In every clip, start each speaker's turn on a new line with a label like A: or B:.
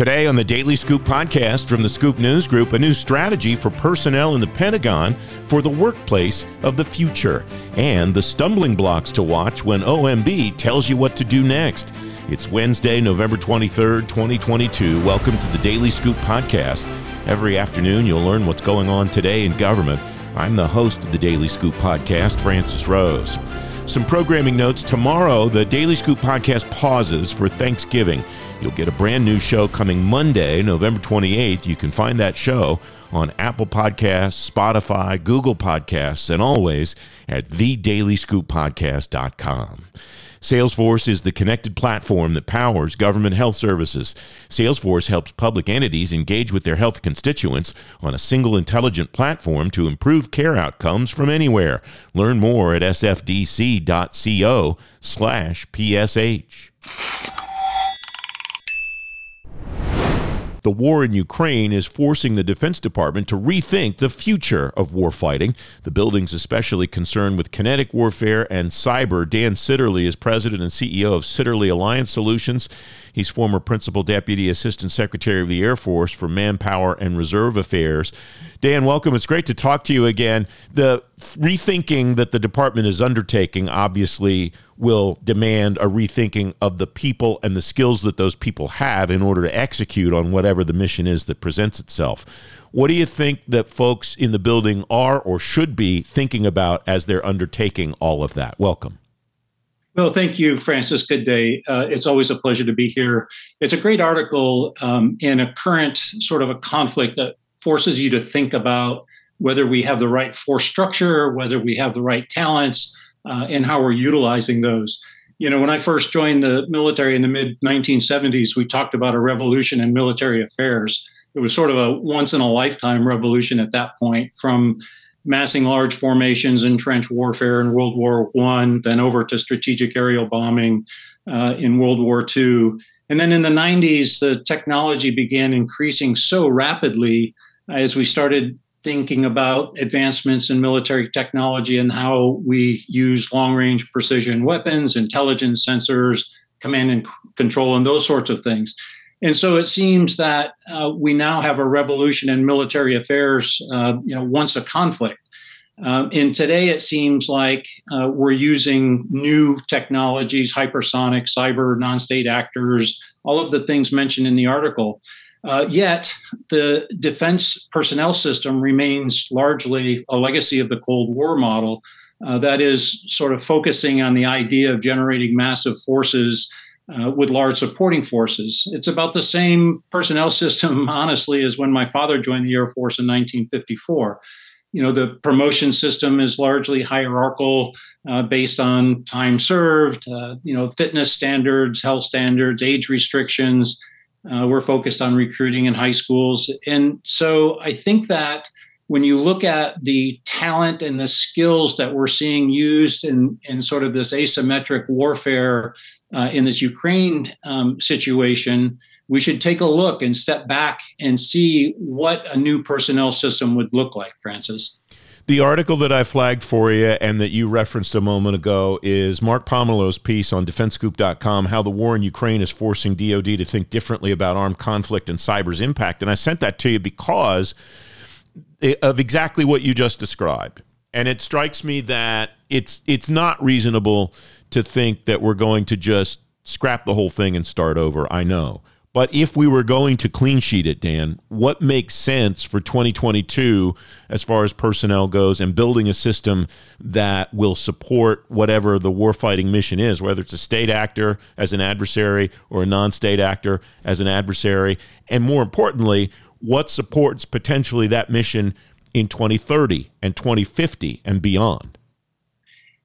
A: Today on the Daily Scoop podcast from the Scoop News Group, a new strategy for personnel in the Pentagon for the workplace of the future, and the stumbling blocks to watch when OMB tells you what to do next. It's Wednesday, November 23rd, 2022. Welcome to the Daily Scoop podcast. Every afternoon, you'll learn what's going on today in government. I'm the host of the Daily Scoop podcast, Francis Rose. Some programming notes. Tomorrow, the Daily Scoop podcast pauses for Thanksgiving. You'll get a brand new show coming Monday, November 28th. You can find that show on Apple Podcasts, Spotify, Google Podcasts, and always at thedailyscooppodcast.com. Salesforce is the connected platform that powers government health services. Salesforce helps public entities engage with their health constituents on a single intelligent platform to improve care outcomes from anywhere. Learn more at sfdc.co/psh. The war in Ukraine is forcing the Defense Department to rethink the future of warfighting. The building's especially concerned with kinetic warfare and cyber. Dan Sitterly is president and CEO of Sitterly Alliance Solutions. He's former principal deputy assistant secretary of the Air Force for Manpower and Reserve Affairs. Dan, welcome. It's great to talk to you again. The rethinking that the department is undertaking obviously will demand a rethinking of the people and the skills that those people have in order to execute on whatever the mission is that presents itself. What do you think that folks in the building are or should be thinking about as they're undertaking all of that? Welcome.
B: Well, thank you, Francis. Good day. Uh, it's always a pleasure to be here. It's a great article um, in a current sort of a conflict that forces you to think about whether we have the right force structure, whether we have the right talents, uh, and how we're utilizing those. You know, when I first joined the military in the mid 1970s, we talked about a revolution in military affairs. It was sort of a once in a lifetime revolution at that point from massing large formations in trench warfare in World War One, then over to strategic aerial bombing uh, in World War Two. And then in the 90s, the technology began increasing so rapidly as we started thinking about advancements in military technology and how we use long range precision weapons, intelligence sensors, command and control, and those sorts of things. And so it seems that uh, we now have a revolution in military affairs, uh, you know, once a conflict. Um, and today it seems like uh, we're using new technologies, hypersonic, cyber, non state actors, all of the things mentioned in the article. Uh, yet, the defense personnel system remains largely a legacy of the Cold War model. Uh, that is, sort of focusing on the idea of generating massive forces uh, with large supporting forces. It's about the same personnel system, honestly, as when my father joined the Air Force in 1954. You know, the promotion system is largely hierarchical, uh, based on time served, uh, you know, fitness standards, health standards, age restrictions. Uh, we're focused on recruiting in high schools. And so I think that when you look at the talent and the skills that we're seeing used in, in sort of this asymmetric warfare uh, in this Ukraine um, situation, we should take a look and step back and see what a new personnel system would look like, Francis.
A: The article that I flagged for you and that you referenced a moment ago is Mark Pomerleau's piece on defensescoop.com how the war in Ukraine is forcing DoD to think differently about armed conflict and cyber's impact. And I sent that to you because of exactly what you just described. And it strikes me that it's it's not reasonable to think that we're going to just scrap the whole thing and start over. I know. But if we were going to clean sheet it, Dan, what makes sense for 2022 as far as personnel goes and building a system that will support whatever the warfighting mission is, whether it's a state actor as an adversary or a non state actor as an adversary? And more importantly, what supports potentially that mission in 2030 and 2050 and beyond?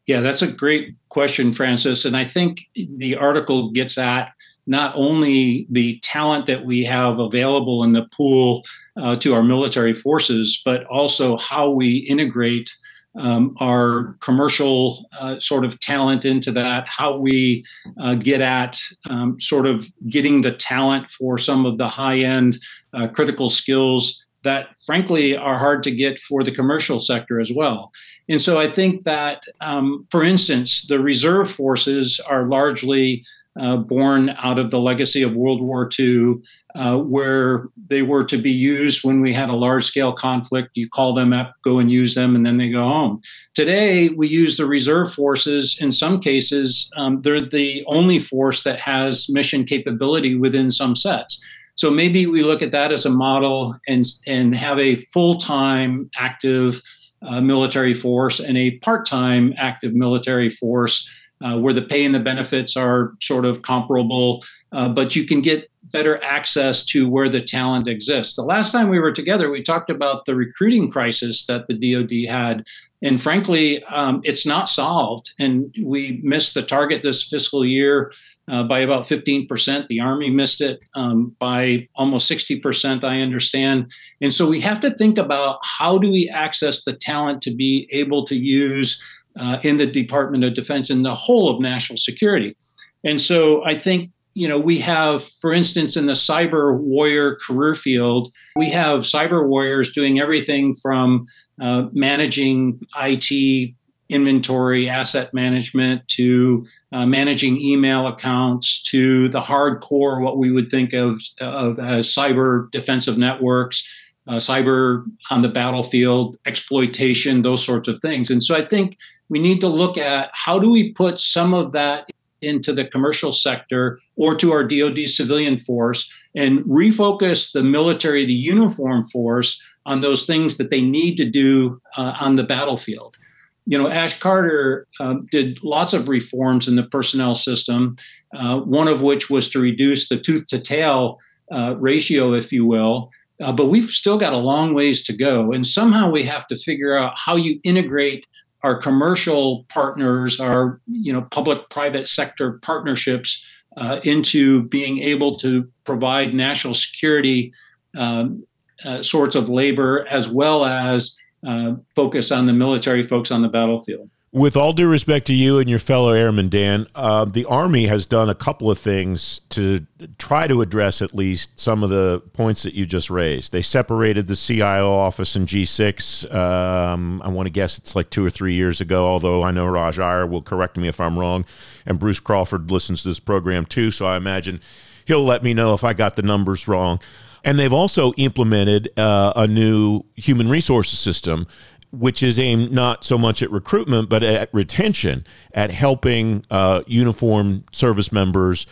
B: Yeah, that's a great question, Francis. And I think the article gets at not only the talent that we have available in the pool uh, to our military forces, but also how we integrate um, our commercial uh, sort of talent into that, how we uh, get at um, sort of getting the talent for some of the high end uh, critical skills that frankly are hard to get for the commercial sector as well. And so I think that, um, for instance, the reserve forces are largely uh, born out of the legacy of World War II, uh, where they were to be used when we had a large scale conflict. You call them up, go and use them, and then they go home. Today, we use the reserve forces. In some cases, um, they're the only force that has mission capability within some sets. So maybe we look at that as a model and, and have a full time active uh, military force and a part time active military force uh, where the pay and the benefits are sort of comparable, uh, but you can get better access to where the talent exists. The last time we were together, we talked about the recruiting crisis that the DoD had. And frankly, um, it's not solved. And we missed the target this fiscal year uh, by about 15%. The Army missed it um, by almost 60%, I understand. And so we have to think about how do we access the talent to be able to use uh, in the Department of Defense and the whole of national security. And so I think you know we have for instance in the cyber warrior career field we have cyber warriors doing everything from uh, managing it inventory asset management to uh, managing email accounts to the hardcore what we would think of, of as cyber defensive networks uh, cyber on the battlefield exploitation those sorts of things. And so i think we need to look at how do we put some of that into the commercial sector or to our DoD civilian force and refocus the military, the uniform force on those things that they need to do uh, on the battlefield you know, Ash Carter um, did lots of reforms in the personnel system, uh, one of which was to reduce the tooth to tail uh, ratio, if you will. Uh, but we've still got a long ways to go. And somehow we have to figure out how you integrate our commercial partners, our you know public private sector partnerships uh, into being able to provide national security um, uh, sorts of labor as well as uh, focus on the military folks on the battlefield.
A: With all due respect to you and your fellow airmen, Dan, uh, the Army has done a couple of things to try to address at least some of the points that you just raised. They separated the CIO office and G6. Um, I want to guess it's like two or three years ago, although I know Raj Iyer will correct me if I'm wrong. And Bruce Crawford listens to this program too, so I imagine he'll let me know if I got the numbers wrong. And they've also implemented uh, a new human resources system, which is aimed not so much at recruitment, but at retention, at helping uh, uniformed service members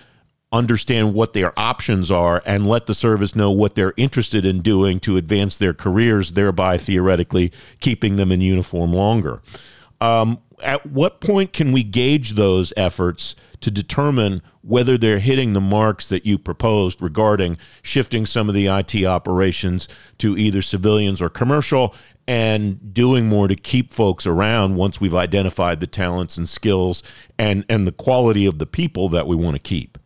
A: understand what their options are and let the service know what they're interested in doing to advance their careers, thereby theoretically keeping them in uniform longer. Um, at what point can we gauge those efforts to determine whether they're hitting the marks that you proposed regarding shifting some of the IT operations to either civilians or commercial and doing more to keep folks around once we've identified the talents and skills and and the quality of the people that we want to keep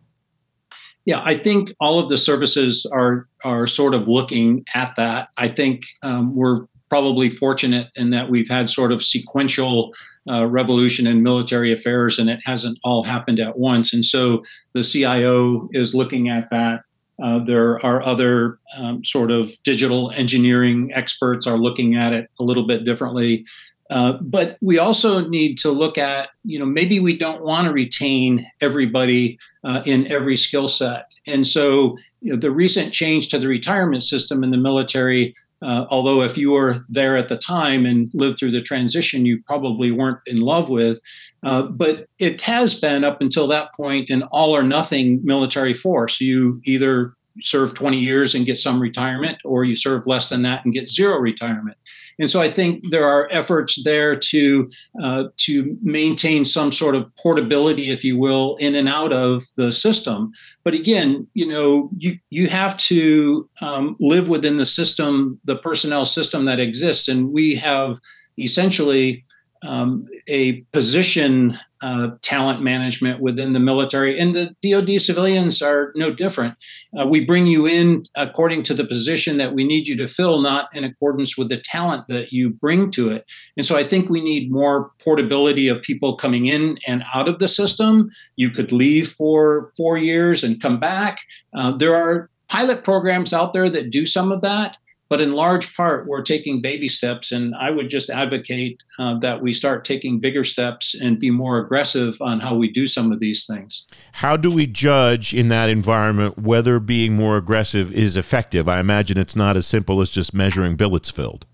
B: yeah, I think all of the services are are sort of looking at that. I think um, we're probably fortunate in that we've had sort of sequential uh, revolution in military affairs and it hasn't all happened at once. And so the CIO is looking at that. Uh, there are other um, sort of digital engineering experts are looking at it a little bit differently. Uh, but we also need to look at, you know, maybe we don't want to retain everybody uh, in every skill set. And so you know, the recent change to the retirement system in the military uh, although, if you were there at the time and lived through the transition, you probably weren't in love with. Uh, but it has been up until that point an all or nothing military force. You either serve 20 years and get some retirement, or you serve less than that and get zero retirement. And so I think there are efforts there to uh, to maintain some sort of portability, if you will, in and out of the system. But again, you know, you you have to um, live within the system, the personnel system that exists, and we have essentially um, a position uh, talent management within the military, and the DoD civilians are no different. Uh, we bring you in according to the position that we need you to fill, not in accordance with the talent that you bring to it. And so I think we need more portability of people coming in and out of the system. You could leave for four years and come back. Uh, there are pilot programs out there that do some of that. But in large part, we're taking baby steps. And I would just advocate uh, that we start taking bigger steps and be more aggressive on how we do some of these things.
A: How do we judge in that environment whether being more aggressive is effective? I imagine it's not as simple as just measuring billets filled.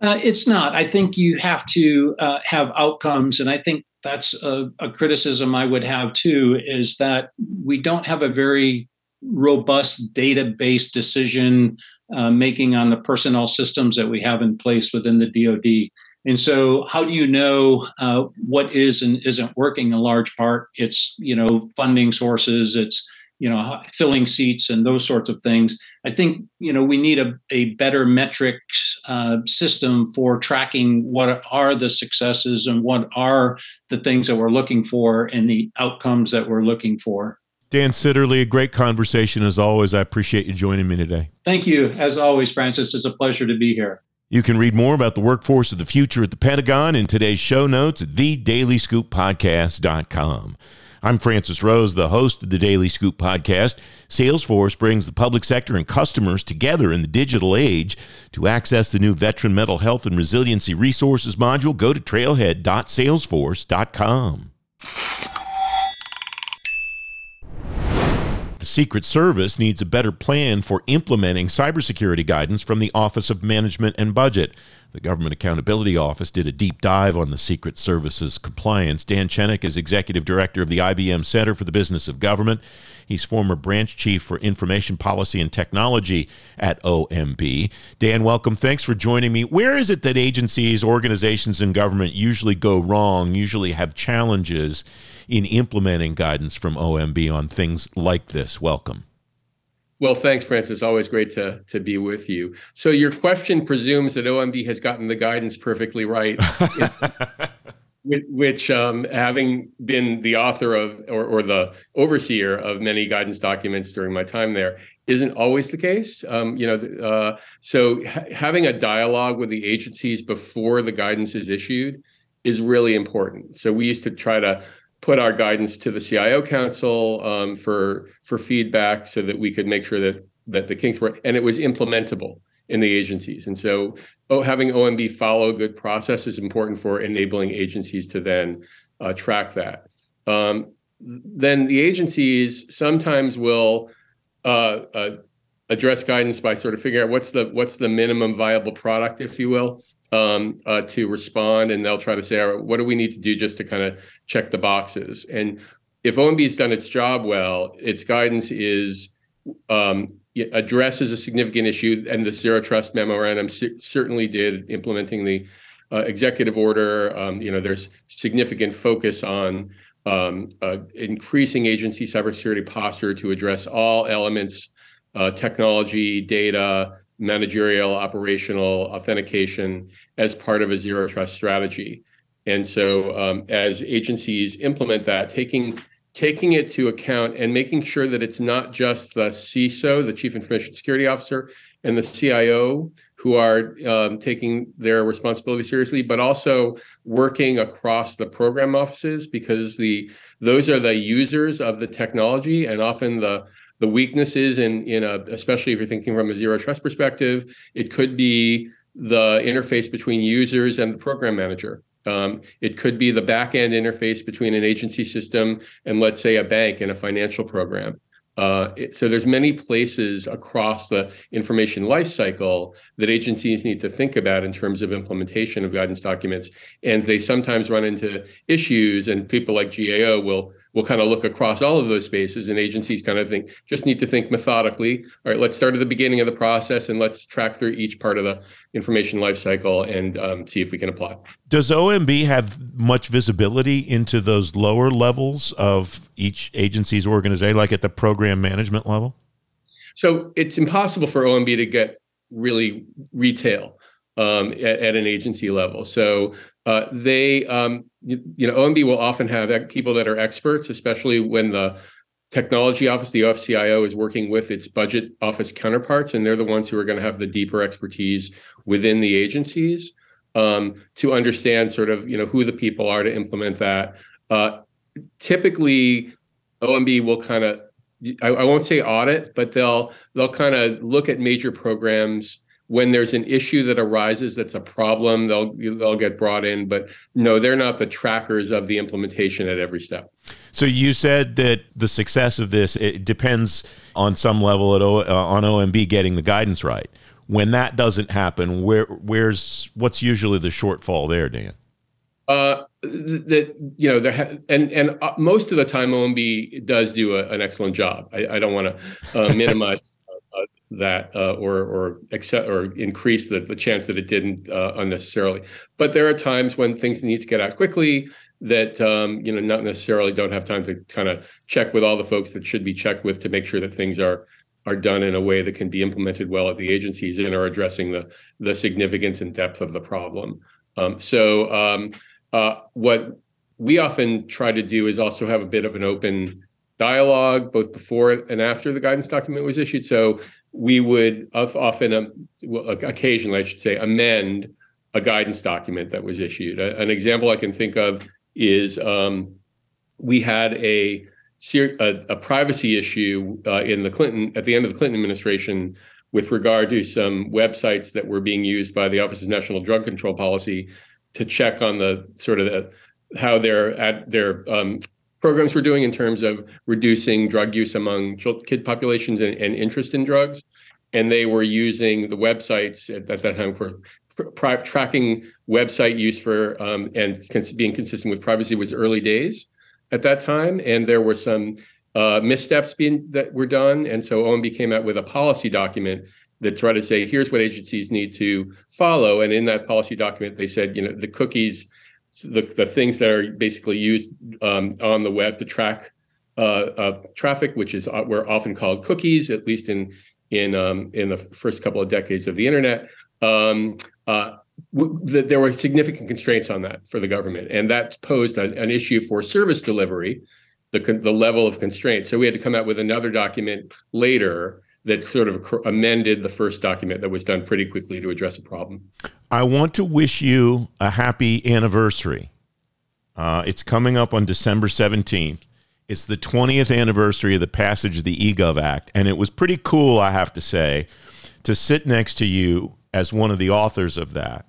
B: Uh, it's not. I think you have to uh, have outcomes, and I think that's a, a, criticism I would have too. Is that we don't have a very robust data-based decision uh, making on the personnel systems that we have in place within the DoD. And so, how do you know uh, what is and isn't working? In large part, it's you know funding sources, it's you know filling seats and those sorts of things i think you know we need a, a better metrics uh, system for tracking what are the successes and what are the things that we're looking for and the outcomes that we're looking for
A: dan sitterly a great conversation as always i appreciate you joining me today
B: thank you as always francis it's a pleasure to be here
A: you can read more about the workforce of the future at the Pentagon in today's show notes at thedailyscooppodcast.com. I'm Francis Rose, the host of the Daily Scoop podcast. Salesforce brings the public sector and customers together in the digital age. To access the new Veteran Mental Health and Resiliency Resources module, go to trailhead.salesforce.com. The Secret Service needs a better plan for implementing cybersecurity guidance from the Office of Management and Budget. The Government Accountability Office did a deep dive on the Secret Service's compliance. Dan Chenok is executive director of the IBM Center for the Business of Government. He's former branch chief for information policy and technology at OMB. Dan, welcome. Thanks for joining me. Where is it that agencies, organizations, and government usually go wrong, usually have challenges in implementing guidance from OMB on things like this? Welcome.
C: Well, thanks, Francis. Always great to to be with you. So your question presumes that OMB has gotten the guidance perfectly right, which, um, having been the author of or, or, the overseer of many guidance documents during my time there, isn't always the case. Um, you know, uh, so ha- having a dialogue with the agencies before the guidance is issued is really important. So we used to try to put our guidance to the CIO Council um, for for feedback, so that we could make sure that that the kinks were and it was implementable in the agencies. And so, oh, having OMB follow a good process is important for enabling agencies to then uh, track that. Um, then the agencies sometimes will uh, uh, address guidance by sort of figuring out what's the what's the minimum viable product, if you will um, uh, to respond, and they'll try to say, right, "What do we need to do just to kind of check the boxes?" And if OMB's done its job well, its guidance is um, addresses a significant issue, and the zero trust memorandum certainly did, implementing the uh, executive order. Um, you know, there's significant focus on um, uh, increasing agency cybersecurity posture to address all elements, uh, technology, data, managerial, operational, authentication, as part of a zero trust strategy. And so, um, as agencies implement that, taking taking it to account and making sure that it's not just the CISO, the Chief Information Security Officer, and the CIO who are um, taking their responsibility seriously, but also working across the program offices because the those are the users of the technology and often the the weaknesses in in a especially if you're thinking from a zero trust perspective, it could be the interface between users and the program manager. Um, it could be the back end interface between an agency system and, let's say, a bank and a financial program. Uh, it, so there's many places across the information lifecycle that agencies need to think about in terms of implementation of guidance documents, and they sometimes run into issues. And people like GAO will will kind of look across all of those spaces and agencies kind of think just need to think methodically. All right let's start at the beginning of the process and let's track through each part of the information lifecycle and um, see if we can apply.
A: Does omb have much visibility into those lower levels of each agency's organization like at the program management level?
C: So it's impossible for omb to get really retail um, at, at, an agency level. So uh, they um, you, you, know OMB will often have people that are experts, especially when the technology office, the OFCIO, is working with its budget office counterparts, and they're the ones who are going to have the deeper expertise within the agencies um, to understand sort of you know who the people are to implement that. Uh, typically, OMB will kind of I, I, won't say audit, but they'll they'll kind of look at major programs when there's an issue that arises that's a problem, they'll they'll get brought in. But no, they're not the trackers of the implementation at every step.
A: So you said that the success of this it depends on some level at o, uh, on OMB getting the guidance right. When that doesn't happen, where where's what's usually the shortfall there, Dan?
C: Uh, that you know there ha- and and uh, most of the time OMB does do a, an excellent job. I, I don't want to uh, minimize that uh, or or accept or increase the, the chance that it didn't uh, unnecessarily. But there are times when things need to get out quickly that um, you know not necessarily don't have time to kind of check with all the folks that should be checked with to make sure that things are are done in a way that can be implemented well at the agencies and are addressing the the significance and depth of the problem. Um, so um, uh, what we often try to do is also have a bit of an open dialogue both before and after the guidance document was issued. So we would often, um, occasionally, I should say, amend a guidance document that was issued. An example I can think of is um, we had a, a, a privacy issue uh, in the Clinton at the end of the Clinton administration with regard to some websites that were being used by the Office of National Drug Control Policy to check on the sort of the, how their at their um, programs we're doing in terms of reducing drug use among kid populations and, and interest in drugs. And they were using the websites at, at that time for, for tracking website use for um, and cons- being consistent with privacy was early days at that time. And there were some uh, missteps being that were done. And so OMB came out with a policy document that tried to say, here's what agencies need to follow. And in that policy document, they said, you know, the cookies the, the things that are basically used um, on the web to track uh, uh, traffic, which is uh, were often called cookies, at least in in um, in the first couple of decades of the internet. Um, uh, w- there were significant constraints on that for the government, and that posed an, an issue for service delivery, the the level of constraints. So we had to come out with another document later that sort of amended the first document that was done pretty quickly to address a problem.
A: I want to wish you a happy anniversary. Uh, it's coming up on December 17th. It's the 20th anniversary of the passage of the eGov Act. And it was pretty cool, I have to say, to sit next to you as one of the authors of that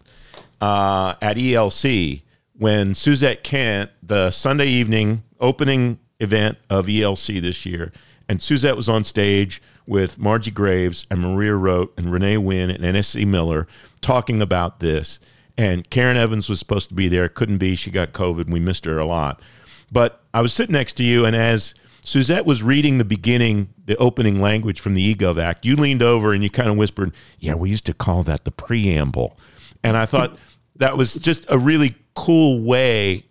A: uh, at ELC when Suzette Kent, the Sunday evening opening event of ELC this year, and Suzette was on stage with Margie Graves and Maria Roat and Renee Wynn and NSC Miller talking about this. And Karen Evans was supposed to be there, couldn't be. She got COVID. We missed her a lot. But I was sitting next to you, and as Suzette was reading the beginning, the opening language from the eGov Act, you leaned over and you kind of whispered, Yeah, we used to call that the preamble. And I thought that was just a really cool way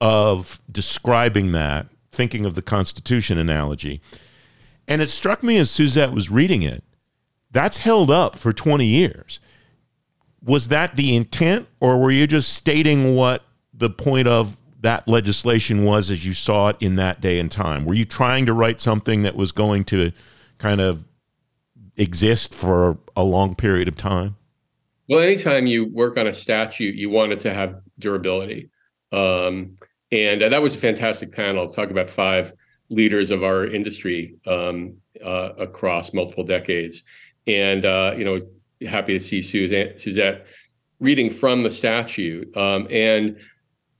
A: of describing that, thinking of the Constitution analogy. And it struck me as Suzette was reading it, that's held up for 20 years. Was that the intent, or were you just stating what the point of that legislation was as you saw it in that day and time? Were you trying to write something that was going to kind of exist for a long period of time?
C: Well, anytime you work on a statute, you want it to have durability. Um, and uh, that was a fantastic panel. Talk about five leaders of our industry um, uh, across multiple decades. And uh, you know, happy to see Suzette, Suzette reading from the statute. Um, and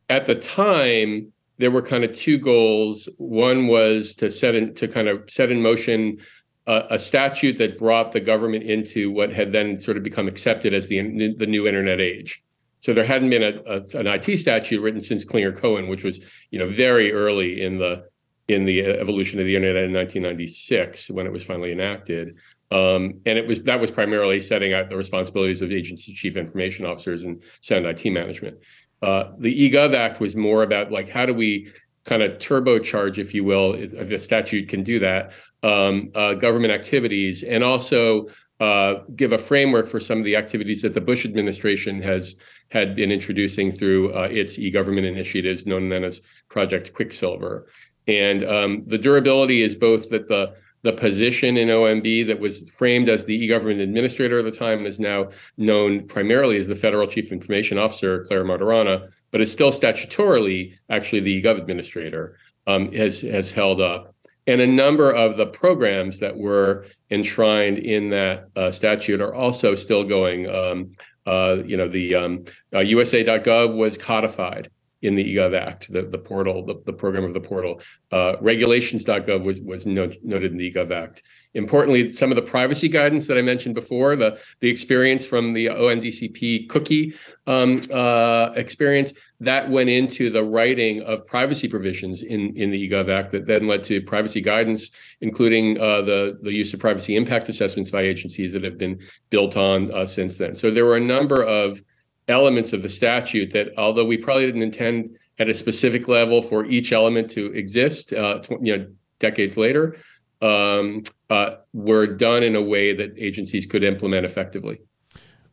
C: at the time, there were kind of two goals. One was to set in to kind of set in motion a statute that brought the government into what had then sort of become accepted as the the new internet age. So there hadn't been a, a, an IT statute written since Clinger Cohen, which was you know very early in the in the evolution of the internet in 1996 when it was finally enacted. Um, and it was that was primarily setting out the responsibilities of agency chief information officers and sound IT management. Uh, the eGov Act was more about like how do we kind of turbocharge, if you will, if a statute can do that, um, uh, government activities, and also uh, give a framework for some of the activities that the Bush administration has had been introducing through uh, its e-government initiatives, known then as Project Quicksilver. And um, the durability is both that the the position in OMB that was framed as the e-government administrator at the time is now known primarily as the federal chief information officer, Clare Martorana, but is still statutorily actually the e-gov administrator, um, has has held up. And a number of the programs that were enshrined in that uh, statute are also still going. Um, uh, you know, the um, uh, USA.gov was codified in the eGov Act, the, the portal, the, the program of the portal. Uh, regulations.gov was was noted in the eGov Act. Importantly, some of the privacy guidance that I mentioned before, the the experience from the ONDCP cookie um, uh, experience, that went into the writing of privacy provisions in, in the eGov Act that then led to privacy guidance, including uh, the, the use of privacy impact assessments by agencies that have been built on uh, since then. So there were a number of elements of the statute that, although we probably didn't intend at a specific level for each element to exist, uh, tw- you know, decades later, um, uh, were done in a way that agencies could implement effectively.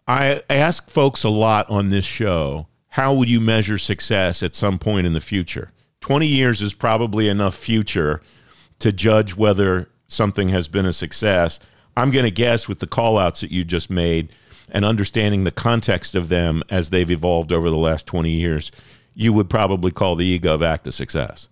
A: I ask folks a lot on this show how would you measure success at some point in the future? 20 years is probably enough future to judge whether something has been a success. I'm going to guess with the call outs that you just made and understanding the context of them as they've evolved over the last 20 years, you would probably call the eGov Act a success.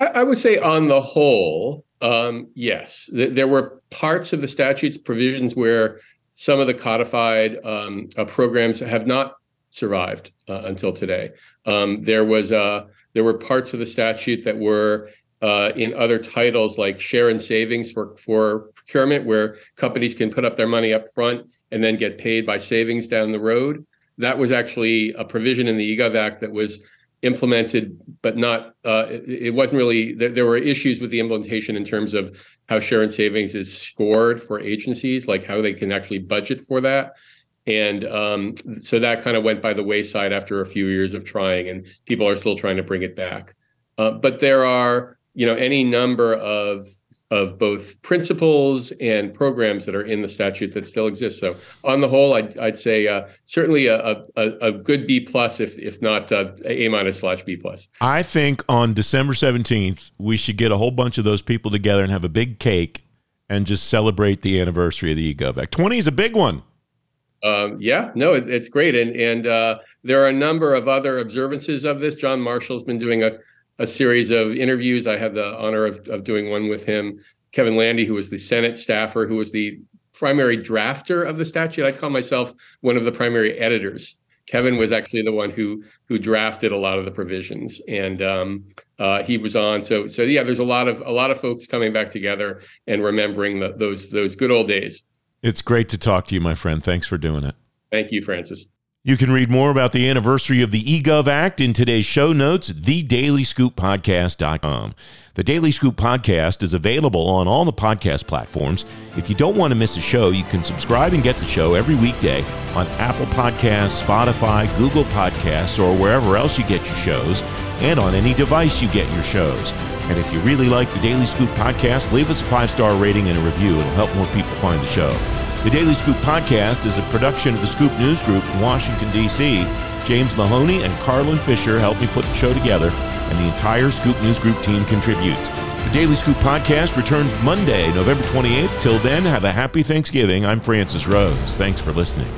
C: I would say, on the whole, um, yes. There were parts of the statute's provisions where some of the codified um, uh, programs have not survived uh, until today. Um, there was uh, there were parts of the statute that were uh, in other titles like share and savings for for procurement, where companies can put up their money up front and then get paid by savings down the road. That was actually a provision in the eGov Act that was implemented, but not. Uh, it, wasn't really. There, there, were issues with the implementation in terms of how share and savings is scored for agencies, like how they can actually budget for that. And um, so that kind of went by the wayside after a few years of trying, and people are still trying to bring it back. Uh, but there are, you know, any number of of both principles and programs that are in the statute that still exist. So on the whole, I'd, I'd say uh, certainly a, a, a, good B plus, if if not uh, A minus slash B plus.
A: I think on December seventeenth we should get a whole bunch of those people together and have a big cake and just celebrate the anniversary of the eGov Act. Twenty is a big one.
C: Um, yeah, no, it, it's great, and and uh, there are a number of other observances of this. John Marshall's been doing a, a series of interviews. I had the honor of, of doing one with him. Kevin Landy, who was the Senate staffer, who was the primary drafter of the statute. I call myself one of the primary editors. Kevin was actually the one who who drafted a lot of the provisions, and um, uh, he was on. So so yeah, there's a lot of a lot of folks coming back together and remembering the, those those good old days.
A: It's great to talk to you, my friend. Thanks for doing it.
C: Thank you, Francis.
A: You can read more about the anniversary of the eGov Act in today's show notes, thedailyscooppodcast.com. The Daily Scoop podcast is available on all the podcast platforms. If you don't want to miss a show, you can subscribe and get the show every weekday on Apple Podcasts, Spotify, Google Podcasts, or wherever else you get your shows, and on any device you get your shows. And if you really like the Daily Scoop podcast, leave us a five star rating and a review. It'll help more people find the show. The Daily Scoop podcast is a production of the Scoop News Group in Washington, D.C. James Mahoney and Carlin Fisher helped me put the show together, and the entire Scoop News Group team contributes. The Daily Scoop podcast returns Monday, November 28th. Till then, have a happy Thanksgiving. I'm Francis Rose. Thanks for listening.